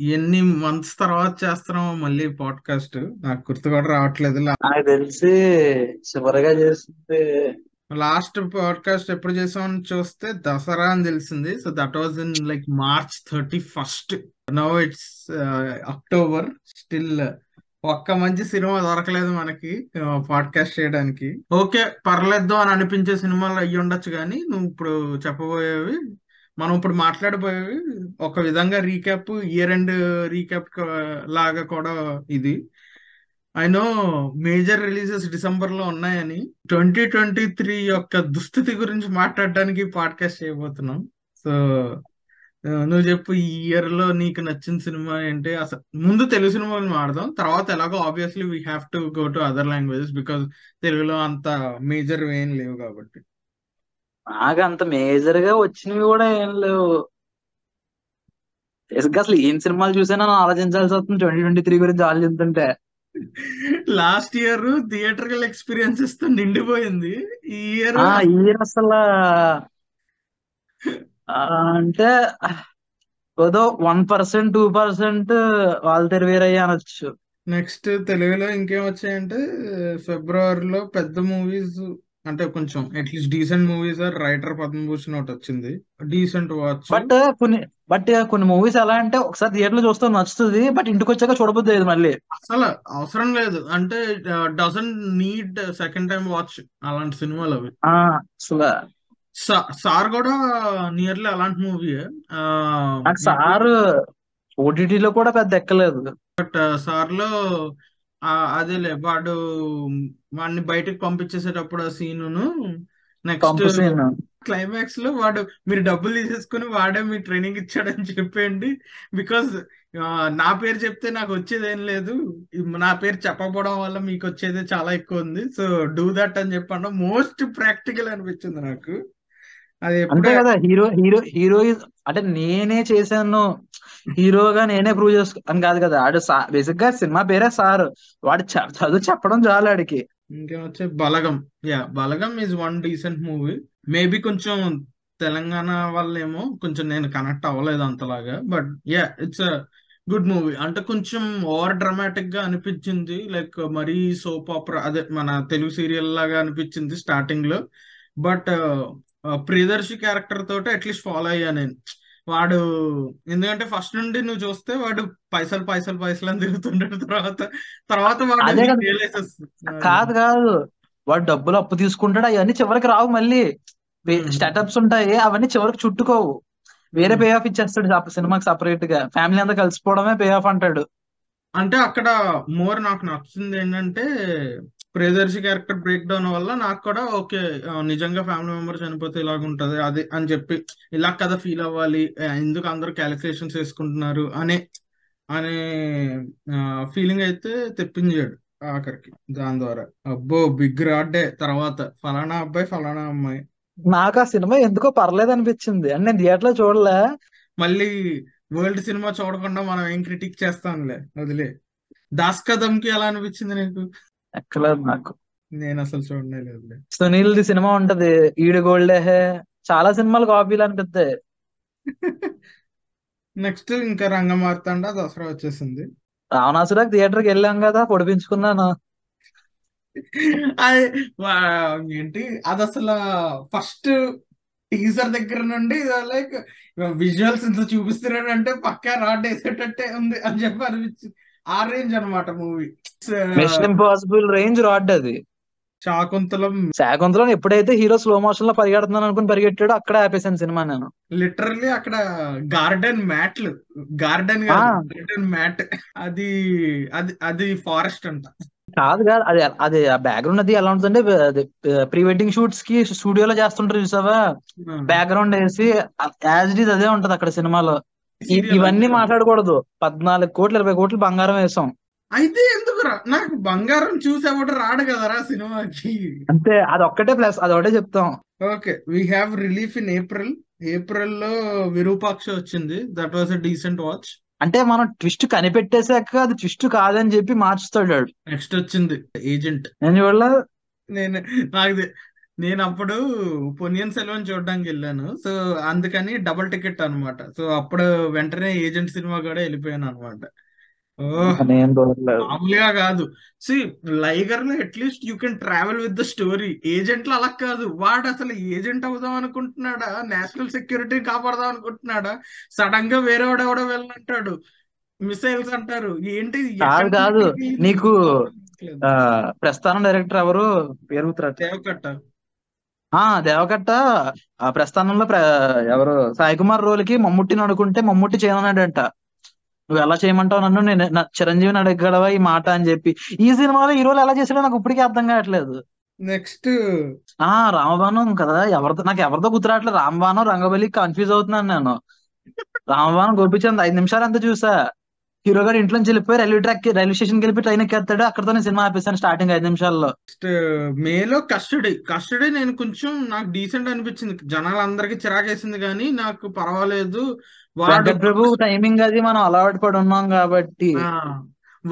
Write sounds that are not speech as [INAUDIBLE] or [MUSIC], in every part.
ఎన్ని మంత్స్ తర్వాత చేస్తున్నాం మళ్ళీ పాడ్కాస్ట్ నాకు గుర్తు కూడా రావట్లేదు. నాకు తెలిసి చివరిగా చేసింది లాస్ట్ పాడ్కాస్ట్ ఎప్పుడు చేసామని చూస్తే దసరా అని తెలిసింది. So that was in like March thirty first now it's October still ఒక్క మంచి సినిమా దొరకలేదు మనకి పాడ్కాస్ట్ చేయడానికి. ఓకే పర్లేదు అని అనిపించే సినిమాలు అయ్యి ఉండొచ్చు కానీ నువ్వు ఇప్పుడు చెప్పబోయేవి మనం ఇప్పుడు మాట్లాడబోయేవి ఒక విధంగా రీక్యాప్ ఇయర్ అండ్ రీక్యాప్ లాగా కూడా ఇది. ఐ నో మేజర్ రిలీజెస్ డిసెంబర్లో ఉన్నాయని ట్వంటీ ట్వంటీ త్రీ యొక్క దుస్థితి గురించి మాట్లాడడానికి పాడ్కాస్ట్ చేయబోతున్నాం. సో నువ్వు చెప్పు ఈ ఇయర్లో నీకు నచ్చిన సినిమా ఏంటి? అసలు ముందు తెలుగు సినిమాలు మాడదాం తర్వాత ఎలాగో obviously we have to go to other languages because తెలుగులో అంత మేజర్ ఏం లేవు కాబట్టి. నాకు అంత మేజర్గా వచ్చినవి కూడా ఏం లేవు. బేసిక్గా అసలు ఏం సినిమాలు చూసినా ఆలోచించాల్సి వస్తుంది. ట్వంటీ ట్వంటీ త్రీ గురించి ఆలోచిస్తుంటే. లాస్ట్ ఇయర్ థియేటర్కల్ ఎక్స్పీరియన్సెస్తో నిండిపోయింది. ఈ ఇయర్ ఆ ఇయర్ అసలు అంటే ఏదో వన్ పర్సెంట్ టూ పర్సెంట్ వాళ్ళు తెరవేరయ్యా అనొచ్చు నెక్స్ట్ తెలుగులో ఇంకేం వచ్చాయంటే ఫిబ్రవరిలో పెద్ద మూవీస్ అంటే కొంచెం at least decent movies writer Padmabhushan ఒకటి వచ్చింది. డీసెంట్ వాచ్ బట్ కొన్ని బట్ కొన్ని మూవీస్ ఎలా అంటే ఒకసారి థియేటర్లో చూస్తే నచ్చుతుంది బట్ ఇంటికి వచ్చాక చూడబుద్ది లేదు మళ్ళీ. అసలు అవసరం లేదు. అంటే doesn't need second time watch అలాంటి సినిమాలు అవి. అసలు. సార్ కూడా నియర్లీ అలాంటి మూవీ సార్ ఓటీటీలో కూడా పెద్ద ఎక్కలేదు. బట్ సార్లో ఆ, అదేలే వాడు వాడిని బయటకు పంపించేసేటప్పుడు ఆ సీనును నెక్స్ట్ పంపు సీన్. క్లైమాక్స్లో వాడు మీరు డబ్బులు తీసేసుకుని వాడే మీ ట్రైనింగ్ ఇచ్చాడని చెప్పేయండి. బికాజ్ నా పేరు చెప్తే నాకు వచ్చేది ఏం లేదు. నా పేరు చెప్పకపోవడం వల్ల మీకు వచ్చేది చాలా ఎక్కువ ఉంది. సో డూ దట్ అని చెప్పండి. మోస్ట్ ప్రాక్టికల్ అనిపించింది నాకు. అది అంతే కదా హీరో హీరో హీరో అంటే నేనే చేశాను హీరోగా నేనే ప్రూవ్ చేసుకో అని కాదు కదా. ఆడు బేసిక్గా సినిమా పేరే సార్. వాడు చ- చదువు చెప్పడం చాలు ఆడికి. ఇంకేం వచ్చే Balagam. Yeah Balagam is one decent movie maybe కొంచెం తెలంగాణ వాళ్ళేమో కొంచెం నేను కనెక్ట్ అవ్వలేదు అంతలాగా. But yeah it's good movie అంటే కొంచెం ఓవర్ డ్రామాటిక్గా అనిపించింది. లైక్ మరీ సోప్ ఆపరా అదే మన తెలుగు సీరియల్ లాగా అనిపించింది స్టార్టింగ్లో. బట్ ప్రియదర్శి క్యారెక్టర్ తోటి అట్లీస్ట్ ఫాలో అయ్యా నేను. వాడు ఎందుకంటే ఫస్ట్ నుండి నువ్వు చూస్తే వాడు పైసలు పైసలు పైసలు అని తిరుగుతుంటాడు. తర్వాత తర్వాత వాడు కదా. కాదు వాడు డబ్బులు అప్పు తీసుకుంటాడు. అవన్నీ చివరికి రావు మళ్ళీ. స్టార్టప్స్ ఉంటాయి. అవన్నీ చివరికి చుట్టుకోవు. వేరే పే ఆఫ్ ఇచ్చేస్తాడు సినిమాకి సపరేట్గా. ఫ్యామిలీ అంతా కలిసిపోవడమే పే ఆఫ్ అంటాడు. అంటే అక్కడ మోర్ నాకు నచ్చింది ఏంటంటే ప్రియదర్శి క్యారెక్టర్ బ్రేక్ డౌన్ వల్ల నాకు కూడా ఓకే నిజంగా ఫ్యామిలీ మెంబర్ చనిపోతే ఇలాగ ఉంటది అది అని చెప్పి ఇలా కదా ఫీల్ అవ్వాలి ఎందుకు అందరూ క్యాలిక్యులేషన్స్ వేసుకుంటున్నారు అనే అనే ఫీలింగ్ అయితే తెప్పించాడు ఆఖరికి దాని ద్వారా. అబ్బో బిగ్ రాడ్డే తర్వాత ఫలానా అబ్బాయి ఫలానా అమ్మాయి. నాకు ఆ సినిమా ఎందుకో పర్లేదు అనిపించింది. అంటే నేను థియేటర్లో చూడలే. మళ్ళీ వరల్డ్ సినిమా చూడకుండా మనం ఏం క్రిటిక్ చేస్తాంలే వదిలే. దాస్ కదమ్కి ఎలా అనిపించింది నీకు? ఎక్కలేదు నాకు. నేను అసలు చూడనే లేదులే. సునీల్ ది సినిమా ఉంటది ఈడు గోల్డే హే. చాలా సినిమాలు కాపీలు అనిపిస్తాయి [LAUGHS] నెక్స్ట్ ఇంకా రంగమార్తాండ దసరా వచ్చేసింది. రావణాసురాకి థియేటర్కి వెళ్ళాం కదా పొడిపించుకున్నాను. ఏంటి? అది అసలు ఫస్ట్ టీజర్ దగ్గర నుండి లైక్ విజువల్స్ ఇంత చూపిస్తున్నాడు అంటే పక్కా రాడ్ వేసేటట్టే ఉంది అని చెప్పి అనిపించింది. ఆ రేంజ్ అనమాట movie. Mission impossible range rod అది. శాకుంతలం శాకుంతలం ఎప్పుడైతే హీరో స్లో మోషన్లో పరిగెడుతున్నాను అనుకుని పరిగెట్టాడో అక్కడే ఆపేసాను సినిమా నేను. లిటరల్లీ అక్కడ గార్డెన్ మ్యాట్లు గార్డెన్ గార్డెన్ మ్యాట్. అది అది అది ఫారెస్ట్ అంట. కాదు కాదు అది అది బ్యాక్గ్రౌండ్ అది ఎలా ఉంటుందంటే అది ప్రీ వెడ్డింగ్ షూట్స్కి స్టూడియోలో చేస్తుంటారు చూసావా? బ్యాక్గ్రౌండ్ వేసి యాజ్ ఇట్ ఈస్ అదే ఉంటది అక్కడ సినిమాలో. ఇవన్నీ మాట్లాడకూడదు. పద్నాలుగు కోట్లు ఇరవై కోట్లు బంగారం వేసాం. అయితే ఎందుకురా? నాకు బంగారం చూసేవాడు రాడు కదరా సినిమాకి? అంతే అది ఒక్కటే ప్లస్ అది ఒకటే చెప్తాం. Okay we have release in April ఏప్రిల్లో విరూపాక్ష వచ్చింది. That was a decent watch అంటే మనం ట్విస్ట్ కనిపెట్టేశాక అది ట్విస్ట్ కాదని చెప్పి మార్చుతాడు. నెక్స్ట్ వచ్చింది. ఏజెంట్ నేను చూడలే నేను నాకు నేను అప్పుడు పొన్నియిన్ సెల్వన్ చూడడానికి వెళ్ళాను. సో అందుకని డబుల్ టికెట్ అన్నమాట. సో అప్పుడు వెంటనే ఏజెంట్ సినిమా కూడా వెళ్ళిపోయాను అనమాట ఓహ్ నేను చూడలేదు. మామూలుగా కాదు. See లైగర్లో at least you can travel with the story. ఏజెంట్లో అలా కాదు. వాడు అసలు ఏజెంట్ అవుదాం అనుకుంటున్నాడా? నేషనల్ సెక్యూరిటీ కాపాడదాం అనుకుంటున్నాడా? సడన్గా వేరే వాడు ఎవడో వెళ్ళంటాడు మిసైల్స్ అంటారు. ఏంటి? కాదు నీకు. ఆ ప్రస్థానం డైరెక్టర్ ఎవరు? పేరు గుర్తురాట్లేదు. దేవకట్ట. ఆ దేవకట్ట ఆ ప్రస్థానంలో ప్ర ఎవరు సాయి కుమార్ రోల్కి మమ్ముట్టిని అనుకుంటే మమ్ముట్టి చేయమన్నాడంట. నువ్వు ఎలా చేయమంటావు నన్ను? నేను నా చిరంజీవిని అడగగలవా ఈ మాట? అని చెప్పి. ఈ సినిమాలో ఈ రోల్ ఎలా చేసాడో నాకు ఇప్పటికీ అర్థం కావట్లేదు. నెక్స్ట్. ఆ రామబాణం కదా. ఎవరితో నాకు ఎవరితో గుర్తురావట్లేదు రామబాణం రంగబలి కన్ఫ్యూజ్ అవుతున్నాను నేను. రామబాణం గోపిచంద్ ఐదు నిమిషాలు అంతా చూసా. హీరో గారు ఇంట్లో నుంచి వెళ్ళిపోయి రైల్వే ట్రాక్ రైల్వే స్టేషన్కి వెళ్ళిపోయి ట్రైన్ ఎక్కేస్తాడు. అక్కడతో నేను సినిమా ఆపేసాను స్టార్టింగ్ ఐదు నిమిషాల్లో. మేలో కస్టడీ. కస్టడీ నేను కొంచెం నాకు డీసెంట్ అనిపించింది. జనాలందరికీ చిరాకేసింది కానీ నాకు పర్వాలేదు. ప్రభు టైమింగ్ అది మనం అలవాటు పడి ఉన్నాం కాబట్టి.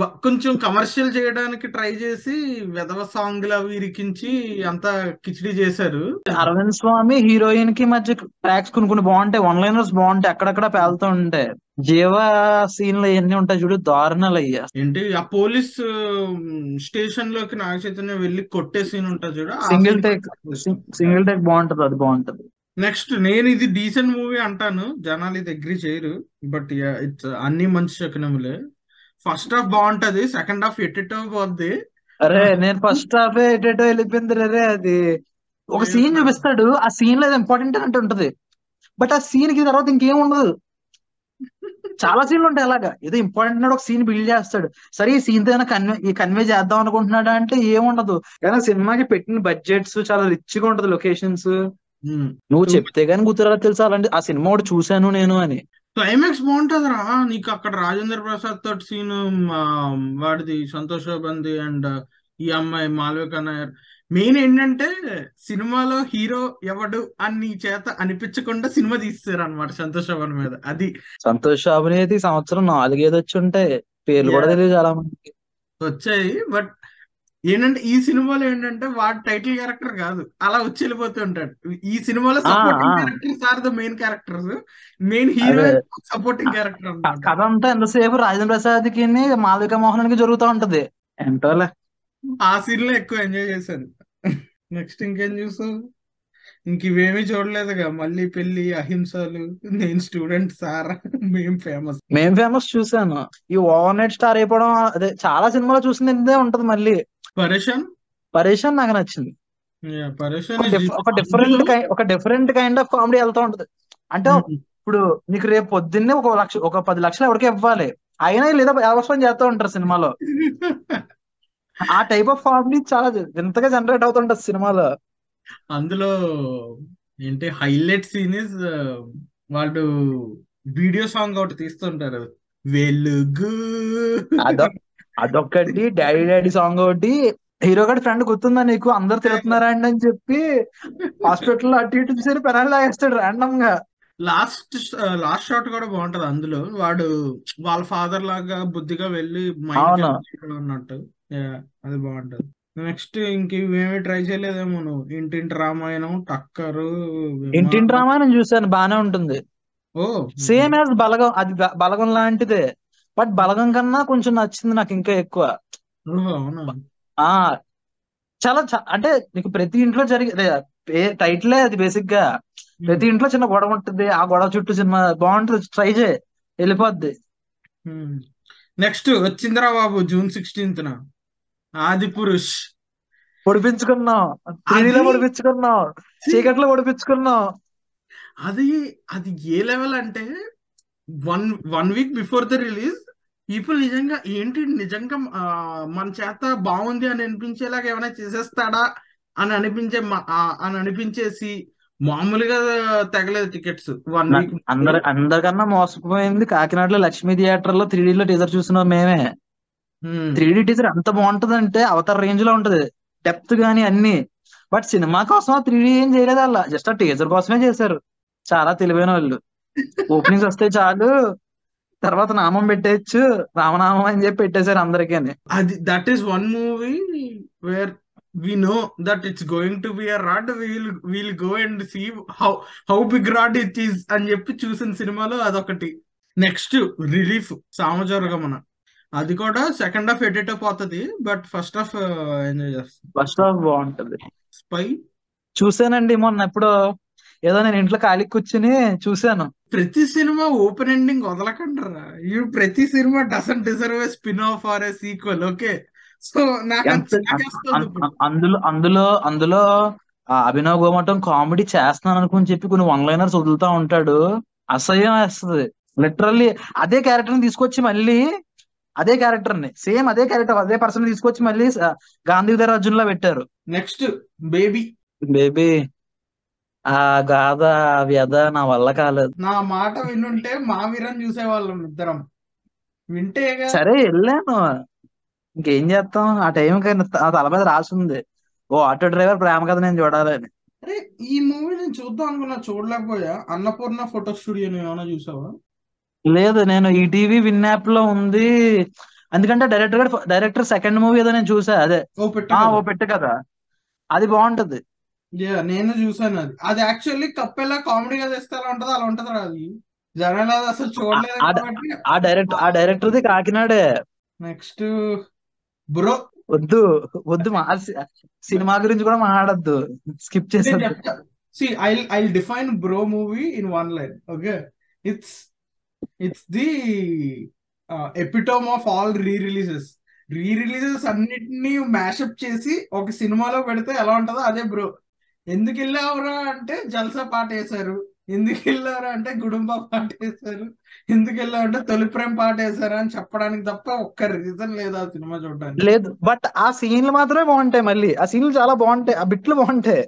కొంచెం కమర్షియల్ చేయడానికి ట్రై చేసి వెధవ సాంగ్ అవి ఇరికించి అంతా కిచిడి చేశారు. అరవింద్ స్వామి హీరోయిన్కి మధ్య ట్రాక్స్ కొన్ని కొన్ని బాగుంటాయి. వన్ లైనర్స్ బాగుంటాయి. అక్కడక్కడ పేలుతూ ఉంటాయి. జీవ సీన్లు ఇవన్నీ ఉంటాయి చూడు దారుణాలు అయ్యా. ఏంటి? ఆ పోలీస్ స్టేషన్లోకి నాగ చైతన్య వెళ్ళి కొట్టే సీన్ ఉంటుంది చూడు. Single take. సింగిల్ టేక్ బాగుంటది అది బాగుంటది. నెక్స్ట్ నేను ఇది డీసెంట్ మూవీ అంటాను. జనాలు ఇది అగ్రి చేయరు. But it's Anni Manchi Sakunamule. First half బాగుంటది సెకండ్ హాఫ్ ఎట్టెటో పోద్ది. అరే నేను ఫస్ట్ హాఫ్ ఎటేటో వెళ్ళిపోయింది రే అది. ఒక సీన్ చూపిస్తాడు ఆ సీన్లో ఇంపార్టెంట్ అంటే ఉంటది. బట్ ఆ సీన్కి తర్వాత ఇంకేం ఉండదు. చాలా సీన్లు ఉంటాయి అలాగా. ఏదో ఇంపార్టెంట్ ఒక సీన్ బిల్డ్ చేస్తాడు. సరే ఈ సీన్తో కన్వే ఈ కన్వే చేద్దాం అనుకుంటున్నాడా అంటే ఏముండదు కానీ సినిమాకి పెట్టిన బడ్జెట్స్ చాలా రిచ్గా ఉంటది లొకేషన్స్. నువ్వు చెప్తే గానీ గుర్తురా తెలుసా? అలాంటి ఆ సినిమా ఒకటి చూశాను నేను అని. క్లైమాక్స్ బాగుంటది రా నీకు అక్కడ రాజేంద్ర ప్రసాద్ తోటి సీన్ వాడిది సంతోష్ బంది అండ్ ఈ అమ్మాయి మాల్విక నాయర్. మెయిన్ ఏంటంటే సినిమాలో హీరో ఎవడు అని నీ చేత అనిపించకుండా సినిమా తీస్తారు అనమాట సంతోష్ శోభన్ మీద. అది. సంతోష్ ఈ సంవత్సరం నాలుగైదు వచ్చి ఉంటాయి పేర్లు కూడా. తెలియదు చాలా మందికి వచ్చాయి. బట్ ఏంటంటే ఈ సినిమాలో ఏంటంటే వాడు టైటిల్ క్యారెక్టర్ కాదు. అలా వచ్చి వెళ్ళిపోతూ ఉంటాడు. ఈ సినిమాలో supporting. Characters are the main characters main hero. Supporting character కథ అంతా ఎంతసేపు రాజేంద్ర ప్రసాద్కి మాళవిక మోహన్కి జరుగుతూ ఉంటది. ఏంటోలే ఆ సీన్లో ఎక్కువ ఎంజాయ్ చేశాను. నెక్స్ట్ ఇంకేం చూసావు? ఇంక ఇవేమీ చూడలేదుగా. మళ్ళీ పెళ్ళి అహింసలు నేను student sir Mem famous Mem famous చూసాను ఈ ఓవర్ నైట్ స్టార్ అయిపోవడం అదే చాలా సినిమాలో చూసింది ఉంటది మళ్ళీ. పరేషన్? పరేషన్ నాకు నచ్చింది. పరేషన్ ఒక డిఫ్- ఒక డిఫరెంట్ ఒక డిఫరెంట్ కైండ్ ఆఫ్ కామెడీ వెళ్తూ ఉంటది. అంటే ఇప్పుడు నీకు రేపు పొద్దున్నే ఒక లక్ష ఒక పది లక్షలు ఎవరికి ఇవ్వాలి. అయినా లేదా అవసరం చేస్తూ ఉంటారు సినిమాలో. ఆ టైప్ ఆఫ్ కామెడీ చాలా వింతగా జనరేట్ అవుతుంటది సినిమాలో. అందులో ఏంటి హైలైట్ సీన్ ఇస్ వాళ్ళు వీడియో సాంగ్ ఒకటి తీస్తుంటారు. వెలుగు. అదొక్కటి డాడీ డాడీ సాంగ్ ఒకటి. హీరో గడి ఫ్రెండ్ గుర్తుందా నీకు? అందరు తిడుతున్నారా అండి అని చెప్పి హాస్పిటల్ అటు ఇటు చూసి పెనాలు తాగేస్తాడు ర్యాండమ్గా లాస్ట్ లాస్ట్ షాట్ కూడా బాగుంటది అందులో. వాడు వాళ్ళ ఫాదర్ లాగా బుద్ధిగా వెళ్ళి మైండ్ Yeah, అది బాగుంటది. నెక్స్ట్ ఇంక ఇవేమి ట్రై చేయలేదేమో నువ్వు. ఇంటింటి రామాయణం టక్కరు ఇంటింటి. రామాయణం చూసాను బానే ఉంటుంది. ఓ. సేమ్ యాజ్ బలగం అది బలగం లాంటిదే. బట్ బలగం కన్నా కొంచెం నచ్చింది నాకు ఇంకా ఎక్కువ. ఆ చాలా చ- అంటే నీకు ప్రతి ఇంట్లో జరిగే టైటిలే అది బేసిక్గా ప్రతి ఇంట్లో చిన్న గొడవ ఉంటుంది ఆ గొడవ చుట్టూ సినిమా బాగుంటుంది ట్రై చేయి వెళ్ళిపోద్ది. నెక్స్ట్ వచ్చిందిరా బాబు జూన్ సిక్స్టీన్త్ న ఆది పురుష్. పొడిపించుకున్నాం త్రీడీలో పొడిపించుకున్నాం చీకట్లో పొడిపించుకున్నాం అది అది ఏ లెవెల్ అంటే one one week before the release people నిజంగా ఏంటి నిజంగా మన చేత బాగుంది అని అనిపించేలాగా ఏమైనా చేసేస్తాడా అని అనిపించే అని అనిపించేసి మామూలుగా తగలేదు టికెట్స్. వన్ వీక్ అందరి అందరికన్నా మోసపోయింది కాకినాడలో లక్ష్మీ థియేటర్లో త్రీడీలో టీజర్ చూసినాం మేమే. త్రీడీ టీజర్ ఎంత బాగుంటదంటే అవతార్ రేంజ్లో ఉంటది. డెప్త్ గానీ అన్ని. బట్ సినిమా కోసం త్రీడీ ఏం చేయలేదు అలా. జస్ట్ ఆ టీజర్ కోసమే చేశారు. చాలా తెలివైన వాళ్ళు. ఓపెనింగ్స్ వస్తే చాలు. తర్వాత నామం పెట్టేయచ్చు. రామనామం అని చెప్పి పెట్టేశారు అందరికీ అది that is one movie where we know that it's going to be a rod. We'll we'll go and see how how big rod it is అని చెప్పి చూసిన సినిమాలో అదొకటి. Next release Samajavaragamana. అది కూడా సెకండ్ హాఫ్ ఎడిట్ పోతుంది but first half enjoy చేస్తాం. First half బాగుంటది. స్పై చూసానండి మొన్న ఎప్పుడో. ఏదో నేను ఇంట్లో ఖాళీ కూర్చుని చూసాను ప్రతి సినిమా ఓపెన్ ఎండింగ్ వదలకంటారా ఈ ప్రతి cinema doesn't deserve a spin off or a sequel okay so నాకు అందులో అందులో అందులో అభినవ్ గోమటం కామెడీ చేస్తున్నాను అనుకుని చెప్పి కొన్ని వన్ లైనర్స్ వదులుతా ఉంటాడు. అసహ్యం వేస్తుంది. లిటరల్లీ అదే క్యారెక్టర్ని తీసుకొచ్చి మళ్ళీ అదే క్యారెక్టర్ని సేమ్ అదే క్యారెక్టర్ అదే పర్సన్ తీసుకొచ్చి మళ్ళీ గాంధీధర్ అర్జున్ లా పెట్టారు. నెక్స్ట్ బేబీ బేబీ ఆ గాథ ఆ వ్యధ నా వల్ల కాలేదు. నా మాట వినుంటే మావీరని చూసేవాళ్ళం ఇద్దరం. వింటేగా సరే వెళ్ళాను. ఇంకేం చేస్తాం? ఆ టైంకి ఆ తల మీద రాసింది ఓ ఆటో డ్రైవర్ ప్రేమ కథ నేను చూడాలని. అరే ఈ మూవీ నేను చూద్దాం అనుకున్నా చూడలేకపోయా. అన్నపూర్ణ ఫోటో స్టూడియో ఏమైనా చూసావా? లేదు నేను ఈటీవీ విన్ యాప్లో ఉంది. ఎందుకంటే డైరెక్టర్ డైరెక్టర్ సెకండ్ మూవీ ఏదో నేను చూసా అదే. ఓ పెట్టు కదా. అది బాగుంటది. యా నేను చూసాను అది. అది యాక్చువల్లీ కప్పెలా కామెడీగా తెస్తే ఎలా ఉంటదో అలా ఉంటది అది. జనాలు అది అసలు చూడలేదు ఆ కాబట్టి ఆ డైరెక్ట్ ఆ డైరెక్టర్ది కాకినాడే. నెక్స్ట్ బ్రో వద్దు వద్దు మా సినిమా గురించి కూడా మాట్లాడద్దు. స్కిప్ చెప్తా. See I I define Bro movie in one line okay it's it's the epitome of all re releases re releases అన్నిటినీ మ్యాషప్ చేసి ఒక సినిమాలో పెడితే ఎలా ఉంటుందో అదే బ్రో ఎందుకు వెళ్ళావురా అంటే జల్సా పాట వేశారు ఎందుకు వెళ్ళారా అంటే గుడుంబ పాట వేశారు ఎందుకు వెళ్ళావు అంటే తొలి ప్రేమ పాట వేశారు అని చెప్పడానికి తప్ప ఒక్క రీజన్ లేదు ఆ సినిమా చూడడానికి. లేదు బట్ ఆ సీన్లు మాత్రమే బాగుంటాయి మళ్ళీ. ఆ సీన్లు చాలా బాగుంటాయి ఆ బిట్లు బాగుంటాయి.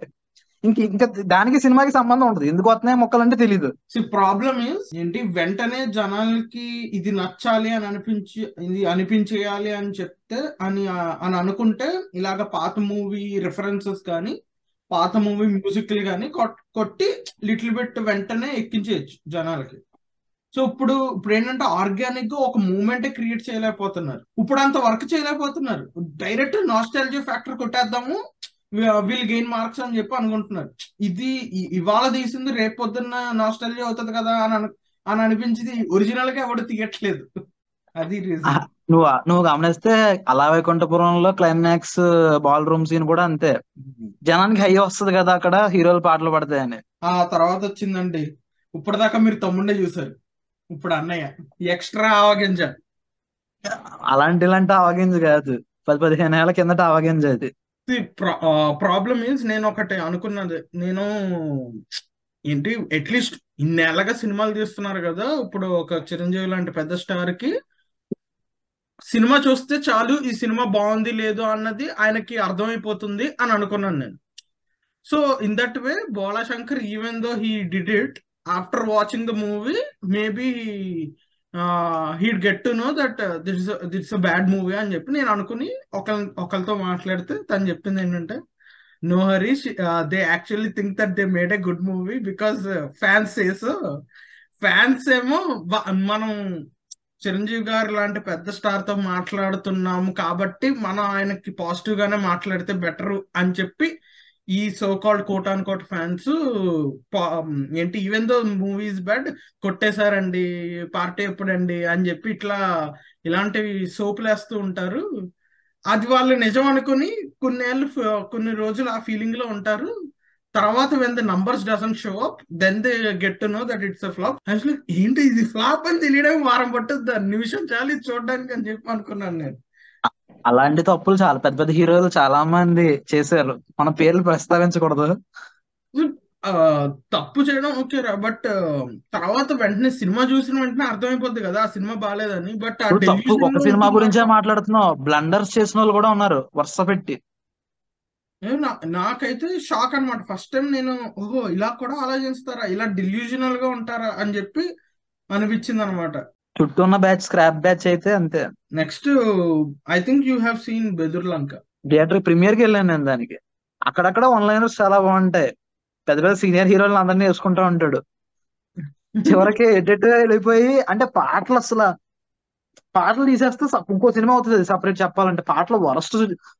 ఇంక ఇంకా దానికి సినిమాకి సంబంధం ఉండదు. ఎందుకు వస్తున్నాయి మొక్కలంటే తెలీదు. సో ప్రాబ్లమ్ ఇస్ ఏంటి? వెంటనే జనాలకి ఇది నచ్చాలి అని అనిపించి ఇది అనిపించేయాలి అని చెప్తే అని అని అనుకుంటే ఇలాగ పాత మూవీ రిఫరెన్సెస్ కానీ పాత మూవీ మ్యూజిక్లు కానీ కొట్టి లిటిల్ బిట్ వెంటనే ఎక్కించేయచ్చు జనాలకి. సో ఇప్పుడు ఇప్పుడు ఏంటంటే ఆర్గానిక్గా ఒక మూమెంట్ క్రియేట్ చేయలేకపోతున్నారు. ఇప్పుడు అంత వర్క్ చేయలేకపోతున్నారు. డైరెక్ట్ నాస్టాలజీ ఫ్యాక్టర్ కొట్టేద్దాము వీల్ గెయిన్ మార్క్స్ అని చెప్పి అనుకుంటున్నారు. ఇది ఇవాళ తీసింది రేపు పొద్దున్న నాస్టాలజీ అవుతుంది కదా అని అను అని అనిపించింది ఒరిజినల్గా ఎవడు తీయట్లేదు. అది రీజన్. నువ్వు నువ్వు గమనిస్తే Ala Vaikunthapurramuloo climax ballroom scene కూడా అంతే. జనానికి హై వస్తుంది కదా అక్కడ హీరోలు పాటలు పడతాయని. ఆ తర్వాత వచ్చిందండి. ఇప్పటిదాకా మీరు తమ్ముండే చూసారు ఇప్పుడు అన్నయ్య. ఎక్స్ట్రా ఆవగింజ. అలాంటి ఇలాంటి ఆవగింజ కాదు. పది పదిహేను ఏళ్ళ కిందట ఆవగింజ అది. ప్రాబ్లమ్ ఈజ్ నేను ఒకటి అనుకున్నది. నేను ఏంటి అట్లీస్ట్ ఇన్నేళ్ళగా సినిమాలు తీస్తున్నారు కదా. ఇప్పుడు ఒక చిరంజీవి లాంటి పెద్ద స్టార్కి సినిమా చూస్తే చాలు ఈ సినిమా బాగుంది లేదు అన్నది ఆయనకి అర్థమైపోతుంది అని అనుకున్నాను నేను. So in that way Bhola Shankar even though he did it after watching the movie maybe he'd get to know that it's it's a bad movie అని చెప్పి నేను అనుకుని ఒకరి ఒకరితో మాట్లాడితే తను చెప్పింది ఏంటంటే no Harish they actually think that they made a good movie because fans says fans ఏమో మనం చిరంజీవి గారు లాంటి పెద్ద స్టార్తో మాట్లాడుతున్నాము కాబట్టి మనం ఆయనకి పాజిటివ్ గానే మాట్లాడితే బెటర్ అని చెప్పి ఈ so called quote unquote fans ఏంటి ఈవెన్ దో మూవీస్ బ్యాడ్ కొట్టేశారండి పార్టీ ఎప్పుడండి అని చెప్పి ఇట్లా ఇలాంటివి సోపులేస్తూ ఉంటారు. అది వాళ్ళు నిజం అనుకుని కొన్నేళ్ళు కొన్ని రోజులు ఆ ఫీలింగ్లో ఉంటారు. తర్వాత when the numbers doesn't show up then they get to know that it's a flop అసలు ఏంటి ఇది ఫ్లాప్ అని తెలియడానికి వారం పట్టుద్ది? దాని నిమిషం చాలు చూడడానికి అని చెప్పి అనుకున్నాను నేను. అలాంటి తప్పులు చాలా పెద్ద పెద్ద హీరోలు చాలా మంది చేశారు. మన పేర్లు ప్రస్తావించకూడదు. తప్పు చేయడం ఓకే రా బట్ తర్వాత వెంటనే సినిమా చూసిన వెంటనే అర్థమైపోద్ది కదా ఆ సినిమా బాగాలేదని బట్ ఒక సినిమా గురించే మాట్లాడుతున్నావు. బ్లండర్స్ చేసిన వాళ్ళు కూడా ఉన్నారు వరుస పెట్టి. నాకైతే షాక్ అన్నమాట. ఫస్ట్ టైం నేను ఓహో ఇలా కూడా ఆలోచిస్తారా? ఇలా డిల్యూజనల్గా ఉంటారా అని చెప్పి అనిపించింది అనమాట చుట్టూ ఉన్న బ్యాచ్ స్క్రాప్ బ్యాచ్ అయితే అంతే. Next I think you have seen Bedurulanka theatre ప్రీమియర్కి వెళ్ళాను నేను దానికి. అక్కడక్కడ వన్ లైనర్స్ చాలా బాగుంటాయి. పెద్ద పెద్ద సీనియర్ హీరోలను అందరినీ వేసుకుంటా ఉంటాడు. చివరికి ఎడిట్ వెళ్ళిపోయి అంటే పాటలు అసలు పాటలు తీసేస్తే ఇంకో సినిమా అవుతుంది సపరేట్ చెప్పాలంటే. పాటలు వరస్ట్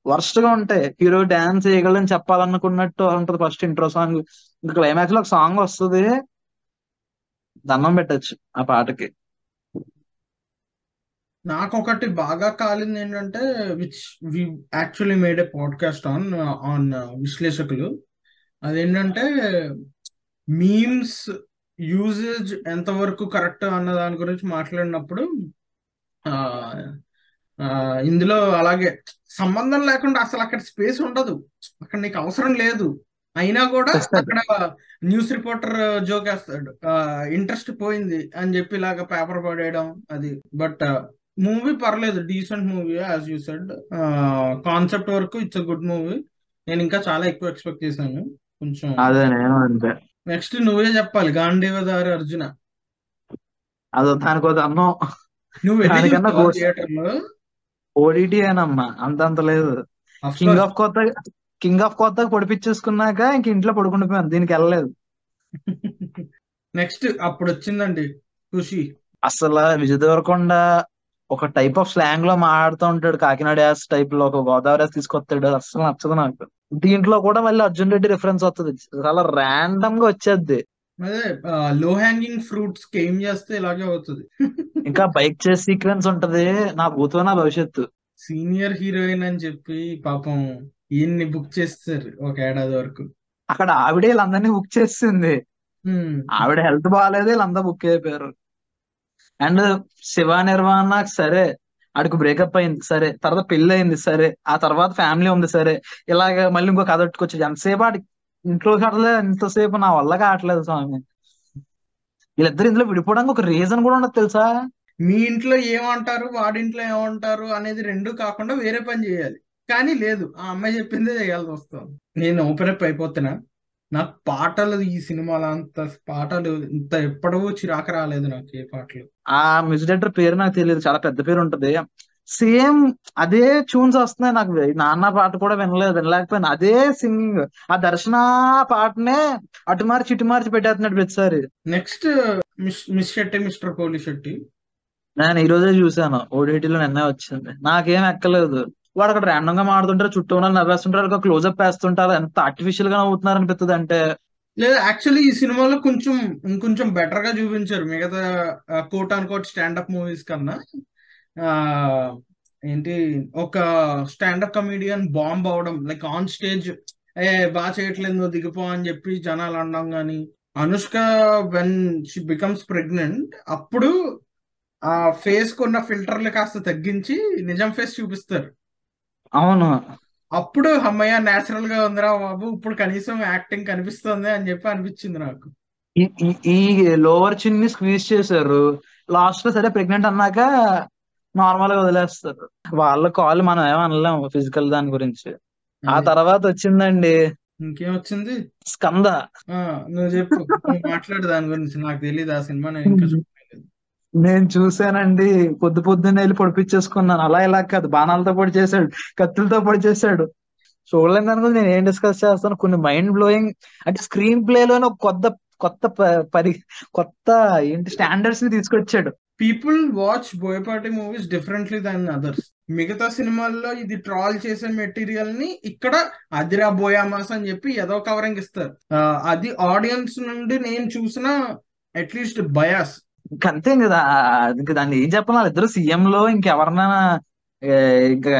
వరస్ట్గా ఉంటాయి. హీరో డాన్స్ చేయగలని చెప్పాలనుకున్నట్టు ఉంటది ఫస్ట్ ఇంట్రో సాంగ్. ఇంకా క్లైమాక్స్లో ఒక సాంగ్ వస్తుంది. దండం పెట్టచ్చు ఆ పాటకి. నాకు ఒకటి బాగా కాలింది ఏంటంటే which we actually made a podcast on on విశ్లేషకులు. అదేంటంటే మీమ్స్ యూజేజ్ ఎంతవరకు కరెక్ట్ అన్న దాని గురించి మాట్లాడినప్పుడు ఇందులో అలాగే సంబంధం లేకుండా అసలు అక్కడ స్పేస్ ఉండదు. అక్కడ నీకు అవసరం లేదు. అయినా కూడా అక్కడ న్యూస్ రిపోర్టర్ జోక్ వేస్తాడు ఇంట్రెస్ట్ పోయింది అని చెప్పి ఇలాగ పేపర్ పడేయడం అది. బట్ మూవీ పర్లేదు. Decent movie as you said. Concept వరకు ఇట్స్ అ గుడ్ మూవీ. నేను ఇంకా చాలా ఎక్కువ ఎక్స్పెక్ట్ చేశాను. కొంచెం అదే నేను అంతే. నెక్స్ట్ నువ్వే చెప్పాలి. గాంధీవదారి అర్జున. అదో దానికో అన్నం. దానికన్నా ఓడిటి అనమ్మా అంత అంత లేదు. King of Kotha king of Kotha పొడిపించేసుకున్నాక ఇంక ఇంట్లో పడుకుండిపోయాను దీనికి వెళ్ళలేదు. నెక్స్ట్ అప్పుడు వచ్చిందండి ఖుషి. అసలు విజయ్ దేవరకొండ ఒక టైప్ ఆఫ్ స్లాంగ్లో మాట్లాడుతూ ఉంటాడు. కాకినాడ యాస్ టైప్లో ఒక గోదావరి యాస్ తీసుకొస్తాడు. అసలు నచ్చదు నాకు. దీంట్లో కూడా మళ్ళీ అర్జున్ రెడ్డి రిఫరెన్స్ వస్తుంది చాలా ర్యాండమ్గా వచ్చేది అదే లో హ్యాంగింగ్ ఫ్రూట్స్కి ఏం చేస్తే ఇలాగే అవుతుంది? ఇంకా బైక్ చేసే సీక్వెన్స్ ఉంటది నా భూతో నా భవిష్యత్తు. సీనియర్ హీరోయిన్ అని చెప్పి పాపం ఈయన్ని బుక్ చేస్తారు ఒక ఏడాది వరకు. అక్కడ ఆవిడే వీళ్ళందరినీ బుక్ చేసింది. ఆవిడ హెల్త్ బాగాలేదు వీళ్ళంతా బుక్ అయిపోయారు. అండ్ శివ నిర్వాణ సరే ఆడికి బ్రేకప్ అయింది సరే తర్వాత పెళ్ళి అయింది సరే ఆ తర్వాత ఫ్యామిలీ ఉంది సరే ఇలాగ మళ్ళీ ఇంకో కథ ఎంతసేపు ఆడి ఇంట్లో కట్టలేదు ఎంతసేపు నా వల్ల కావట్లేదు స్వామి. వీళ్ళిద్దరు ఇందులో విడిపోవడానికి ఒక రీజన్ కూడా ఉండదు తెలుసా? మీ ఇంట్లో ఏమంటారు వాడింట్లో ఏమంటారు అనేది రెండు కాకుండా వేరే పని చేయాలి. కానీ లేదు ఆ అమ్మాయి చెప్పిందే చేయాల్సి వస్తుంది. నేను ఓపెన్ అప్ అయిపోతున్నా. నాకు పాటలు ఈ సినిమాలో అంత పాటలు ఇంత ఎప్పుడూ చిరాకు రాలేదు నాకు ఏ పాటలు. ఆ మ్యూజిక్ డైరెక్టర్ పేరు నాకు తెలియదు చాలా పెద్ద పేరు ఉంటది. సేమ్ అదే ట్యూన్స్ వస్తున్నాయి నాకు నాన్న పాట కూడా వినలేదు వినలేకపోయినా. అదే సింగింగ్ ఆ దర్శన పాటనే అటు మార్చి ఇటు మార్చి పెట్టేస్తున్నాడు ప్రతిసారి. Next miss miss Shetty mister Kohli Shetty. నేను ఈ రోజే చూసాను ఓడిటీలో నిన్నే వచ్చింది. నాకేం ఎక్కలేదు. వాడు అక్కడ ర్యాండమ్గా మాడుతుంటారు చుట్టూ ఉన్న నవ్వేస్తుంటారు క్లోజ్అప్ వేస్తుంటారు. ఎంత ఆర్టిఫిషియల్గా నవ్వుతున్నారు అనిపిస్తుంది అంటే. లేదా యాక్చువల్లీ ఈ సినిమాలో కొంచెం ఇంకొంచెం బెటర్గా చూపించారు. మిగతా quote unquote standup movies కన్నా. ఏంటి ఒక స్టాండప్ కమీడియన్ బాంబ్ అవడం లైక్ ఆన్ స్టేజ్ ఏ బాగా చేయట్లేదు నువ్వు దిగిపో అని చెప్పి జనాలు అనడం కానీ Anushka when she becomes pregnant అప్పుడు ఆ ఫేస్ కున్న ఫిల్టర్లు కాస్త తగ్గించి నిజం ఫేస్ చూపిస్తారు. అవును. అప్పుడు అమ్మయ్య నేచురల్గా ఉందిరా బాబు ఇప్పుడు కనీసం యాక్టింగ్ కనిపిస్తుంది అని చెప్పి అనిపించింది నాకు. ఈ లోవర్ చిన్ని స్క్వీజ్ చేశారు. లాస్ట్లో సరే ప్రెగ్నెంట్ అన్నాక నార్మల్గా వదిలేస్తారు. వాళ్ళ కాల్ మనం ఏమనలేము ఫిజికల్ దాని గురించి. ఆ తర్వాత వచ్చిందండి. ఇంకేం వచ్చింది? స్కంద. నువ్వు చెప్పు. మాట్లాడు దాని గురించి. నాకు తెలియదు ఆ సినిమా నేను ఇంకా నేను చూసానండి పొద్దు పొద్దున్నే వెళ్ళి పొడిపించేసుకున్నాను. అలా ఇలా కాదు. బాణాలతో పొడి చేశాడు కత్తులతో పొడి చేశాడు చూడలేని దాని గురించి నేను ఏం డిస్కస్ చేస్తాను? కొన్ని మైండ్ బ్లోయింగ్ అంటే స్క్రీన్ ప్లే లోనే ఒక కొత్త కొత్త పరి కొత్త ఏంటి? స్టాండర్డ్స్ని తీసుకొచ్చాడు. People watch Boyapati movies differently than others మిగతా సినిమాల్లో ఇది ట్రాల్ చేసే మెటీరియల్ని ఇక్కడ అదిరా బోయామాస్ అని చెప్పి ఏదో కవరింగ్ ఇస్తారు. అది ఆడియన్స్ నుండి నేను చూసిన అట్లీస్ట్ బయాస్ అంతే కదా ఇంకా దాన్ని ఏం చెప్పాలి వాళ్ళిద్దరు సీఎం లో ఇంకెవరన్నా ఇంకా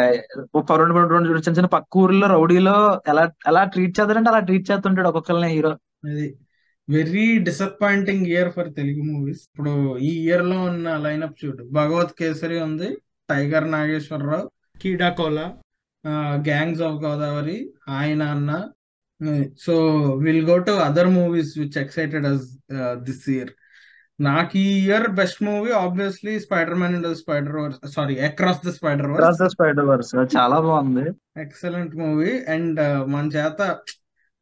రెండు రెండు రెండు చిన్న చిన్న పక్క ఊర్లో రౌడీలో ఎలా ఎలా ట్రీట్ చేస్తారంటే అలా ట్రీట్ చేస్తుంటాడు ఒక్కొక్కరిని హీరో. అది very disappointing year for Telugu movies. ఇప్పుడు ఈ ఇయర్లో ఉన్న లైనప్ చూడు. భగవత్ కేసరి ఉంది Tiger Nageswararao Keedaa Cola Gangs of Godavari ఆయన అన్న. So will go to other movies which excited us this year నాకు ఈ year best movie obviously Spider Man and Spider Verse sorry across the Spider Verse Spider Verse చాలా బాగుంది. Excellent movie and మన చేత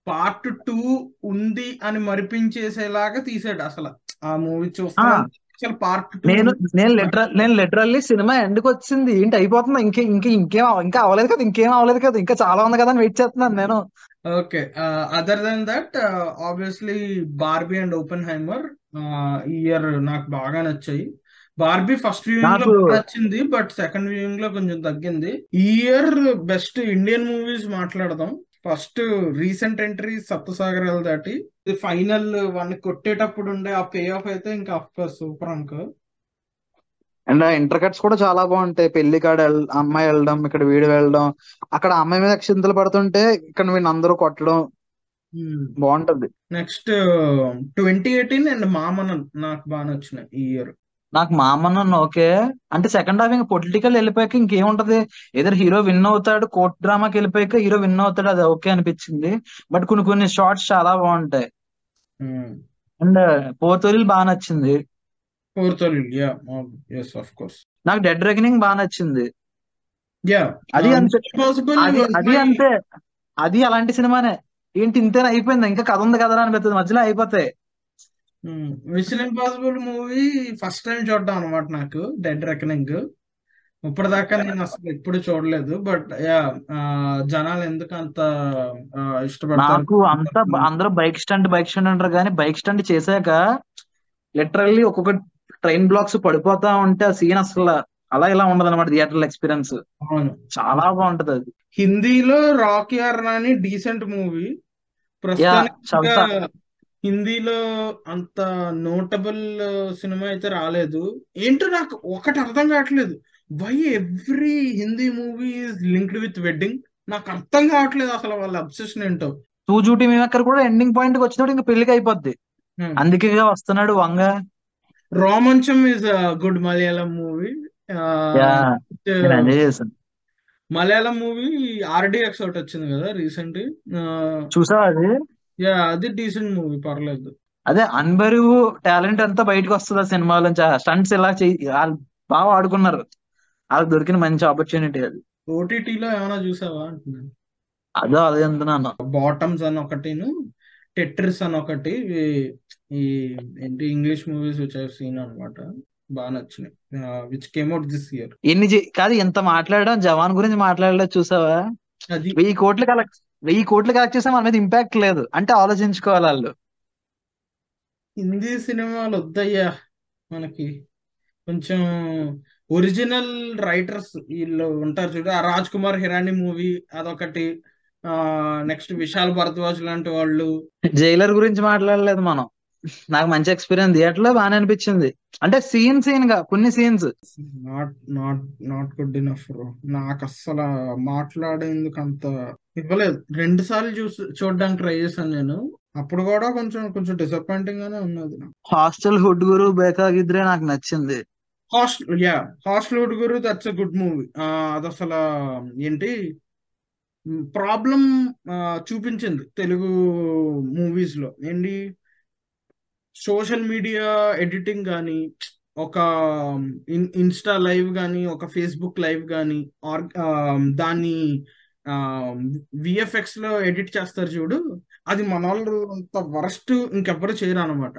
part two ఉంది అని మరిపించేసేలాగా తీసాడు అసలు. ఆ మూవీ చూస్తా పార్ట్ నేను నేను లిటరల్ నేను లిటరల్లీ సినిమా ఎండ్కి వచ్చింది. ఏంటి అయిపోతుంది? ఇంకే ఇంకే ఇంకేం ఇంకా అవ్వలేదు కదా? ఇంకేం అవ్వలేదు కదా? ఇంకా చాలా ఉంది కదా అని వెయిట్ చేస్తున్నాను నేను. Okay. Other than that obviously Barbie and Oppenheimer year నాకు బాగా నచ్చాయి. బార్బీ ఫస్ట్ వ్యూయింగ్లో నచ్చింది బట్ సెకండ్ వ్యూయింగ్లో కొంచెం తగ్గింది. ఈ ఇయర్ బెస్ట్ ఇండియన్ మూవీస్ మాట్లాడదాం. First recent entry Saptasagaralu Dhaati final one కొట్టేటప్పుడు ఉండే ఆ పే ఆఫ్ అయితే ఇంకా అఫ్ కోర్స్ సూపర్ అనుకో అండ్ ఇంటర్ కట్స్ కూడా చాలా బాగుంటాయి. పెళ్ళి కాడ అమ్మాయి వెళ్ళడం ఇక్కడ వీడు వెళ్ళడం అక్కడ అమ్మాయి మీద అక్షింతలు పడుతుంటే ఇక్కడ వీడిని అందరూ కొట్టడం బాగుంటది. నెక్స్ట్ ట్వంటీ ఎయిటీన్ అండ్ మామన్ నాకు బాగా నచ్చినాయి ఈ ఇయర్. నాకు మా అమ్మన్న ఓకే. అంటే సెకండ్ హాఫ్ ఇంకా పొలిటికల్ వెళ్ళిపోయాక ఇంకేముంటది? ఏదైనా హీరో విన్ అవుతాడు కోర్ట్ డ్రామాకి వెళ్ళిపోయాక హీరో విన్ అవుతాడు అది ఓకే అనిపించింది. బట్ కొన్ని కొన్ని షార్ట్స్ చాలా బాగుంటాయి. అండ్ పోతోరిల్ బాగా నచ్చింది. Fourth yeah yes of course నాకు డెడ్ రెకనింగ్ బాగా నచ్చింది. యా అది అంతే. పాసిబుల్ అది అది అంతే. అది అలాంటి సినిమానే. ఏంటి ఇంతేనా? అయిపోయింది? ఇంకా కథ ఉంది కదా అనిపిస్తుంది. మధ్యలో అయిపోతాయి. Mission Impossible movie first time చూడడం అనమాట నాకు డెడ్ రెకనింగ్ ఇప్పటిదాకా నేను అసలు ఎప్పుడు చూడలేదు బట్ యా జనాలు ఎందుకు అంత ఇష్టపడతారు? నాకు అంత అందరూ బైక్ స్టంట్ బైక్ స్టంట్ అంటారు కానీ బైక్ స్టంట్ చేశాక లిటరల్లీ ఒక్కొక్క ట్రైన్ బ్లాక్స్ పడిపోతా ఉంటే ఆ సీన్ అసలు అలా ఇలా ఉండదు అనమాట థియేటర్ ఎక్స్పీరియన్స్. అవును. చాలా బాగుంటది అది. హిందీలో రాకీ అర్నాని డీసెంట్ మూవీ. యా ప్రస్తుతానికి ఇంకా చల్తా హిందీలో అంత నోటబుల్ సినిమా అయితే రాలేదు. ఏంటో నాకు ఒకటి అర్థం కావట్లేదు. Why every Hindi movie is linked with wedding నాకు అర్థం కావట్లేదు అసలు వాళ్ళ అబ్సెషన్ ఏంటో. టూ జూటీ మేమక్కర్ కూడా ఎండింగ్ పాయింట్కి వచ్చినప్పుడు ఇంకా పెళ్ళికి అయిపోద్ది. Hmm. అందుకే వస్తున్నాడు Vanga. Romancham is good Malayalam movie Malayalam movie RDX ఒకటి వచ్చింది కదా రీసెంట్ చూసావా అది? యా అది డీసెంట్ మూవీ పర్లేదు. అదే అన్బరువు టాలెంట్ అంతా బయటకు వస్తుంది ఆ సినిమాలో స్టంట్స్ ఇలా చెయ్యి వాళ్ళు బాగా ఆడుకున్నారు. వాళ్ళకి దొరికిన మంచి ఆపర్చునిటీ అది. ఓటీటీలో ఏమైనా చూసావా అంటున్నాను అదో అదే అంటున్నాను. బాటమ్స్ అని ఒకటిను టెట్రిస్ అని ఒకటి ఈ- ఏంటి English movies which I seen అనమాట బాగా నచ్చినాయి. Which came out this year ఎన్ని కాదు ఎంత మాట్లాడడం జవాన్ గురించి మాట్లాడలేదు చూసావా? అది వెయ్యి కోట్లు కలెక్ట్ వెయ్యి కోట్లు కలెక్ట్ చేస్తే మన మీద ఇంపాక్ట్ లేదు. అంటే ఆలోచించుకోవాలి వాళ్ళు. హిందీ సినిమాలు వద్దయ్యా మనకి. కొంచెం ఒరిజినల్ రైటర్స్ వీళ్ళు ఉంటారు చూడు. ఆ రాజ్ కుమార్ హిరానీ మూవీ అదొకటి. ఆ నెక్స్ట్ విశాల్ భరద్వాజ్ లాంటి వాళ్ళు. జైలర్ గురించి మాట్లాడలేదు మనం. నాకు మంచి ఎక్స్పీరియన్స్ థియేటర్లో బాగానే అనిపించింది. అంటే సీన్ సీన్గా కొన్ని scenes. Not not not good enough bro నాకు అస్సలు మాట్లాడేందుకు అంత ఇవ్వలేదు. రెండు సార్లు చూసి చూడడానికి ట్రై చేశాను నేను. అప్పుడు కూడా కొంచెం కొంచెం డిసప్పాయింటింగ్ గానే ఉన్నది హాస్టల్ హుడ్ గురు బేకాగిద్రే నాకు నచ్చింది. హాస్టల్ యా హాస్టల్ గురు దట్స్ ఎ గుడ్ మూవీ అది అసలు ఏంటి? ప్రాబ్లం చూపించింది తెలుగు మూవీస్లో. ఏంటి? సోషల్ మీడియా ఎడిటింగ్ కానీ ఒక ఇన్ ఇన్స్టా లైవ్ కానీ ఒక ఫేస్బుక్ లైవ్ కానీ ఆర్ దాన్ని విఎఫ్ఎక్స్లో ఎడిట్ చేస్తారు చూడు. అది మన వాళ్ళు అంత వరస్ట్ ఇంకెవ్వరు చేయరు అనమాట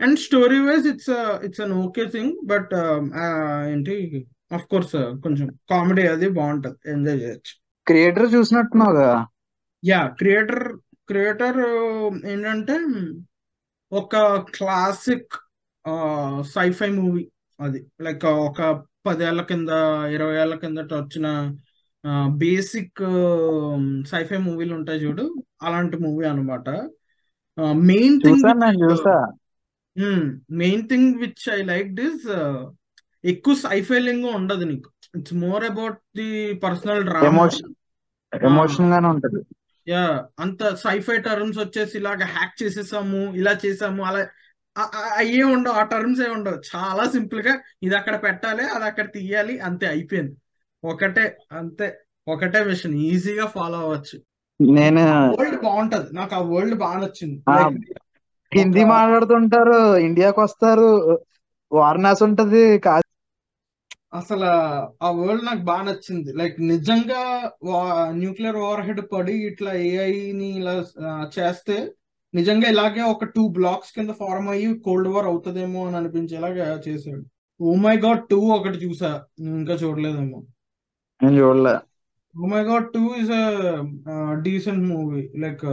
and story wise it's it's an okay thing but ఏంటి ఆఫ్ కోర్స్ కొంచెం కామెడీ అది బాగుంటది. ఎంజాయ్ చేయొచ్చు. క్రియేటర్ చూసినట్టున్నావుగా? యా క్రియేటర్ క్రియేటర్ ఏంటంటే ఒక క్లాసిక్ సైఫై మూవీ అది. లైక్ ఒక పదేళ్ళ కింద ఇరవై ఏళ్ళ కిందట వచ్చిన బేసిక్ సైఫై మూవీలు ఉంటాయి చూడు. అలాంటి మూవీ అనమాట main thing main thing which I like this ఎక్కువ సైఫై లింగ్ ఉండదు నీకు. It's more about the personal drama emotion emotion గానే ఉంటది. యా అంత సైఫై టర్మ్స్ వచ్చేసి ఇలాగ హ్యాక్ చేసేసాము ఇలా చేసాము అలా అయ్యే ఉండవు ఆ టర్మ్స్ ఏ ఉండవు. చాలా సింపుల్గా ఇది అక్కడ పెట్టాలి అది అక్కడ తీయాలి అంతే అయిపోయింది. ఒకటే అంతే. ఒకటే మిషన్ ఈజీగా ఫాలో అవ్వచ్చు. నేను వరల్డ్ బాగుంటది. నాకు ఆ వరల్డ్ బాగా నచ్చింది. హిందీ మాట్లాడుతుంటారు ఇండియాకి వస్తారు వారణాసి ఉంటది అసలు ఆ వరల్డ్ నాకు బాగా నచ్చింది. లైక్ నిజంగా న్యూక్లియర్ ఓవర్ హెడ్ పడి ఇట్లా AI ని ఇలా చేస్తే నిజంగా ఇలాగే ఒక టూ బ్లాక్స్ కింద ఫార్మ్ అయ్యి కోల్డ్ వార్ అవుతుందేమో అని అనిపించేలాగా చేశాడు. ఓ మై గాడ్ టూ ఒకటి చూసా. ఇంకా చూడలేదేమో. నేను చూడలే ఓ my god two is decent movie like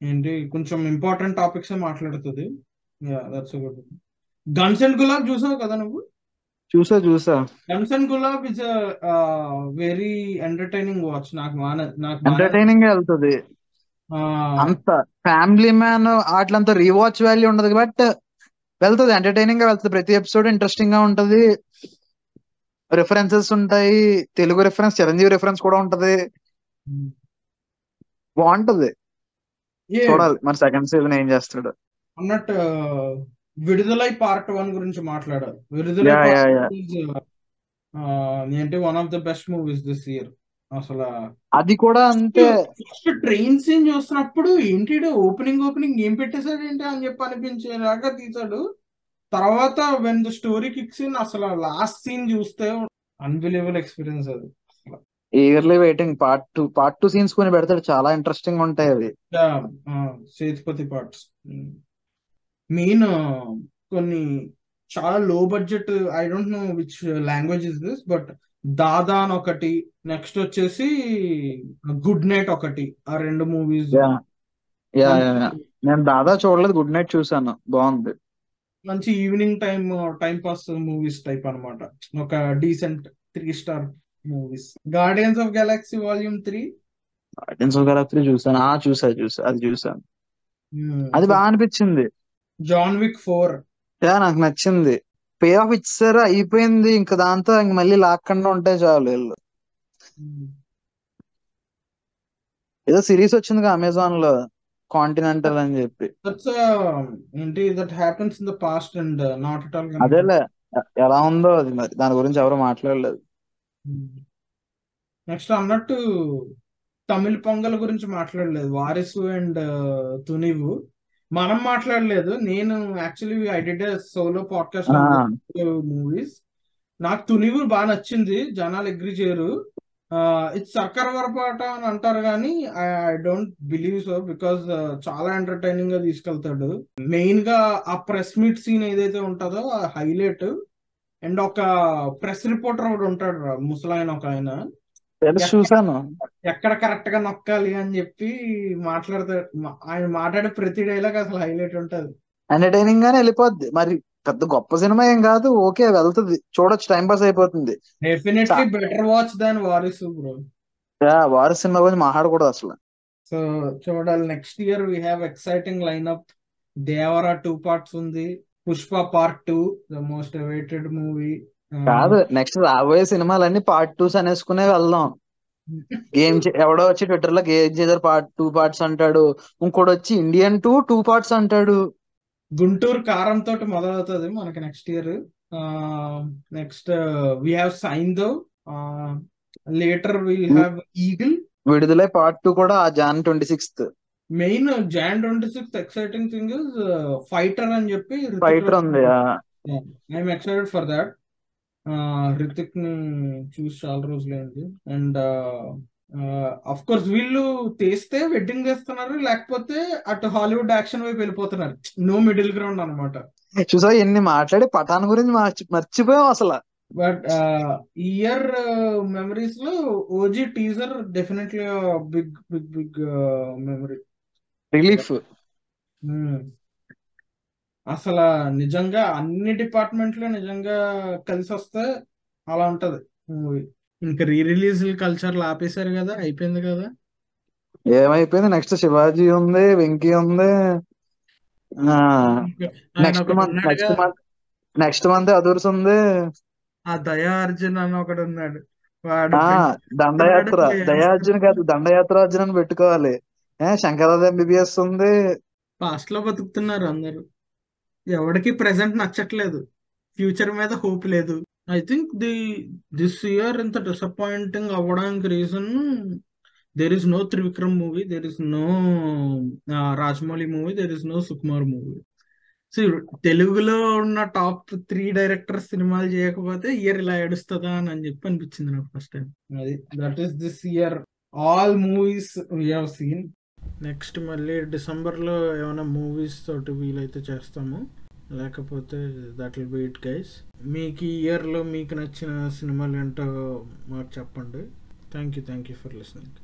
ఏంటి కొంచెం ఇంపార్టెంట్ టాపిక్స్ మాట్లాడుతుంది. Yeah that's good Guns and Gulaab చూసావు కదా నువ్వు? చూసా చూసా. Guns and Gulaab is very entertaining watch నాకు నాకు ఎంటర్టైనింగ్ వెళ్తుంది. అంత ఫ్యామిలీ మ్యాన్ వాటిలంతా రీవాచ్ వాల్యూ ఉండదు బట్ వెళ్తుంది. ఎంటర్టైనింగ్గా వెళ్తుంది. ప్రతి ఎపిసోడ్ ఇంట్రెస్టింగ్గా ఉంటది. రిఫరెన్సెస్ ఉంటాయి తెలుగు రిఫరెన్స్ చిరంజీవి రిఫరెన్స్ కూడా ఉంటది. బాగుంటది. ఏ చూడాలి. మరి సెకండ్ సీజన్ ఏం చేస్తాడు? అన్నట్టు విడుదలై పార్ట్ వన్ గురించి మాట్లాడాలి. విడుదలై యా ఏంటి one of the best movies this year అసలు. అది కూడా అంతే. ఫస్ట్ ట్రైన్ సీన్ చూస్తున్నప్పుడు ఏంటి ఓపెనింగ్ ఓపెనింగ్ ఏం పెట్టేశాడు ఏంటి అని చెప్పి అనిపించేలాగా తీసాడు తర్వాత when the story kicks in అసలు లాస్ట్ సీన్ చూస్తే అన్బిలీవబుల్ ఎక్స్పీరియన్స్ అది. Eagerly waiting part two part two scenes కొని పెడతాడు. చాలా ఇంట్రెస్టింగ్ ఉంటాయి అవి. సేతుపతి పార్ట్స్ మెయిన్ కొన్ని చాలా low budget I don't know which language is this but Dada అని ఒకటి నెక్స్ట్ వచ్చేసి గుడ్ నైట్ ఒకటి ఆ రెండు మూవీస్. మంచి నేను దాదా చూడలేదు. గుడ్ నైట్ చూసాను బాగుంది. మంచి evening time time pass movies type అన్నమాట. ఒక decent three star movies. Guardians of Galaxy volume three? Guardians of Galaxy చూసాను. ఆ చూసా చూసా అది చూసాను. అది బాగా అనిపించింది. జాన్ విక్ ఫోర్ యా నాకు నచ్చింది. పే ఆఫ్ ఇచ్చారు అయిపోయింది. ఇంకా దాంతో ఇంక మళ్ళీ లాక్కుండా ఉంటే చాలు వీళ్ళు. ఏదో సిరీస్ వచ్చింది అమెజాన్లో. కాంటినెంటల్ అని చెప్పి. దట్స్ ఏంటి that happens in the past and not at all అదేలే ఎలా ఉందో అది మరి దాని గురించి ఎవరు మాట్లాడలేదు. నెక్స్ట్ అన్నట్టు తమిళ పొంగల్ గురించి మాట్లాడలేదు. వారిసు అండ్ తునివు. మనం మాట్లాడలేదు. నేను actually I did solo podcast movies నాకు తునివు బాగా నచ్చింది. జనాలు అగ్రి చేయరు. ఇట్స్ సర్కార్ వరపాట అని అంటారు కానీ I don't believe so because చాలా ఎంటర్టైనింగ్గా తీసుకెళ్తాడు. మెయిన్గా ఆ ప్రెస్ మీట్ సీన్ ఏదైతే ఉంటుందో హైలైట్ అండ్ ఒక ప్రెస్ రిపోర్టర్ ఒకడు ఉంటాడు రా, ముసలాయన ఒక ఆయన. చూసాను ఎక్కడ కరెక్ట్గా నొక్కాలి అని చెప్పి మాట్లాడతాడు. ఆయన మాట్లాడే ప్రతి డైలాగ్ అసలు హైలైట్ ఉంటది. ఎంటర్టైనింగ్ గానే వెళ్ళిపోద్ది. మరి పెద్ద గొప్ప సినిమా ఏం కాదు. ఓకే వెళ్తుంది. చూడొచ్చు. టైం పాస్ అయిపోతుంది. డెఫినెట్లీ చా- better watch than Varisu bro yeah, వారి సినిమా గురించి మాట్లాడకూడదు అసలు. సో చూడాలి. Next year we have exciting lineup Devara two parts ఉంది. Pushpa part two the most awaited movie కాదు నెక్స్ట్ రాబోయే సినిమాలన్నీ పార్ట్ టూస్ అనేసుకునే వెళ్దాం. [LAUGHS] గేమ్ ఎవడో వచ్చి ట్విట్టర్లో గేమ్ చేశారు పార్ట్ టూ పార్ట్స్ అంటాడు. ఇంకోటి వచ్చి ఇండియన్ టూ టూ పార్ట్స్ అంటాడు. గుంటూరు కారం తోటి మొదలవుతుంది మనకి next year next we have Saindhav later will have Eagle Viduthalai part two కూడా ఆ Jan twenty sixth main Jan twenty sixth exciting thing is Fighter అని చెప్పి ఫైటర్ ఉంది ఐఎమ్ ఎక్సైటెడ్ ఫర్ దాట్ రితిక్ని చూసి చాలా రోజులైంది. అండ్ అఫ్ కోర్స్ వీళ్ళు తీస్తే వెడ్డింగ్ చేస్తున్నారు లేకపోతే అటు హాలీవుడ్ యాక్షన్ వైపు వెళ్ళిపోతున్నారు. నో మిడిల్ గ్రౌండ్ అన్నమాట. చూసా ఎన్ని మాట్లాడి పఠాన్ గురించి మర్చి మర్చిపోయాం అసలు. But year మెమరీస్లో OG teaser definitely big big big memory relief అసలు నిజంగా అన్ని డిపార్ట్మెంట్లు నిజంగా కలిసి వస్తే అలా ఉంటది మూవీ ఇంకా రీ రిలీజ్ కల్చర్ ఆపేశారు కదా అయిపోయింది కదా? ఏమైపోయింది? నెక్స్ట్ శివాజీ ఉంది వెంకీ ఉంది. Next month next month next month Adhurs ఉంది. ఆ దయా అర్జున్ అని ఒకడు ఉన్నాడు. వాడు దండయాత్ర. దయార్జున్ కాదు దండయాత్ర అర్జున్ అని పెట్టుకోవాలి. ఏ శంకరాద ఎంబీబీఎస్ ఉంది. పాస్ట్లో బతుకుతున్నారు అందరూ. ఎవరికి ప్రెసెంట్ నచ్చట్లేదు. ఫ్యూచర్ మీద హోప్ లేదు. I think the this year ఇంత డిసప్పాయింటింగ్ అవ్వడానికి reason there is no Trivikram movie there is no Rajamouli movie there is no Sukumar movie so తెలుగులో ఉన్న టాప్ త్రీ డైరెక్టర్స్ సినిమాలు చేయకపోతే ఇయర్ ఇలా ఏడుస్తుందా అని అని చెప్పి అనిపించింది నాకు ఫస్ట్ టైం అది that is this year all movies we seen next మళ్ళీ డిసెంబర్లో ఏమైనా మూవీస్ తోటి వీలైతే చేస్తాము. లేకపోతే that will be it guys మీకు ఈ ఇయర్లో మీకు నచ్చిన సినిమాలు ఏంటో మాకు చెప్పండి. Thank you thank you for listening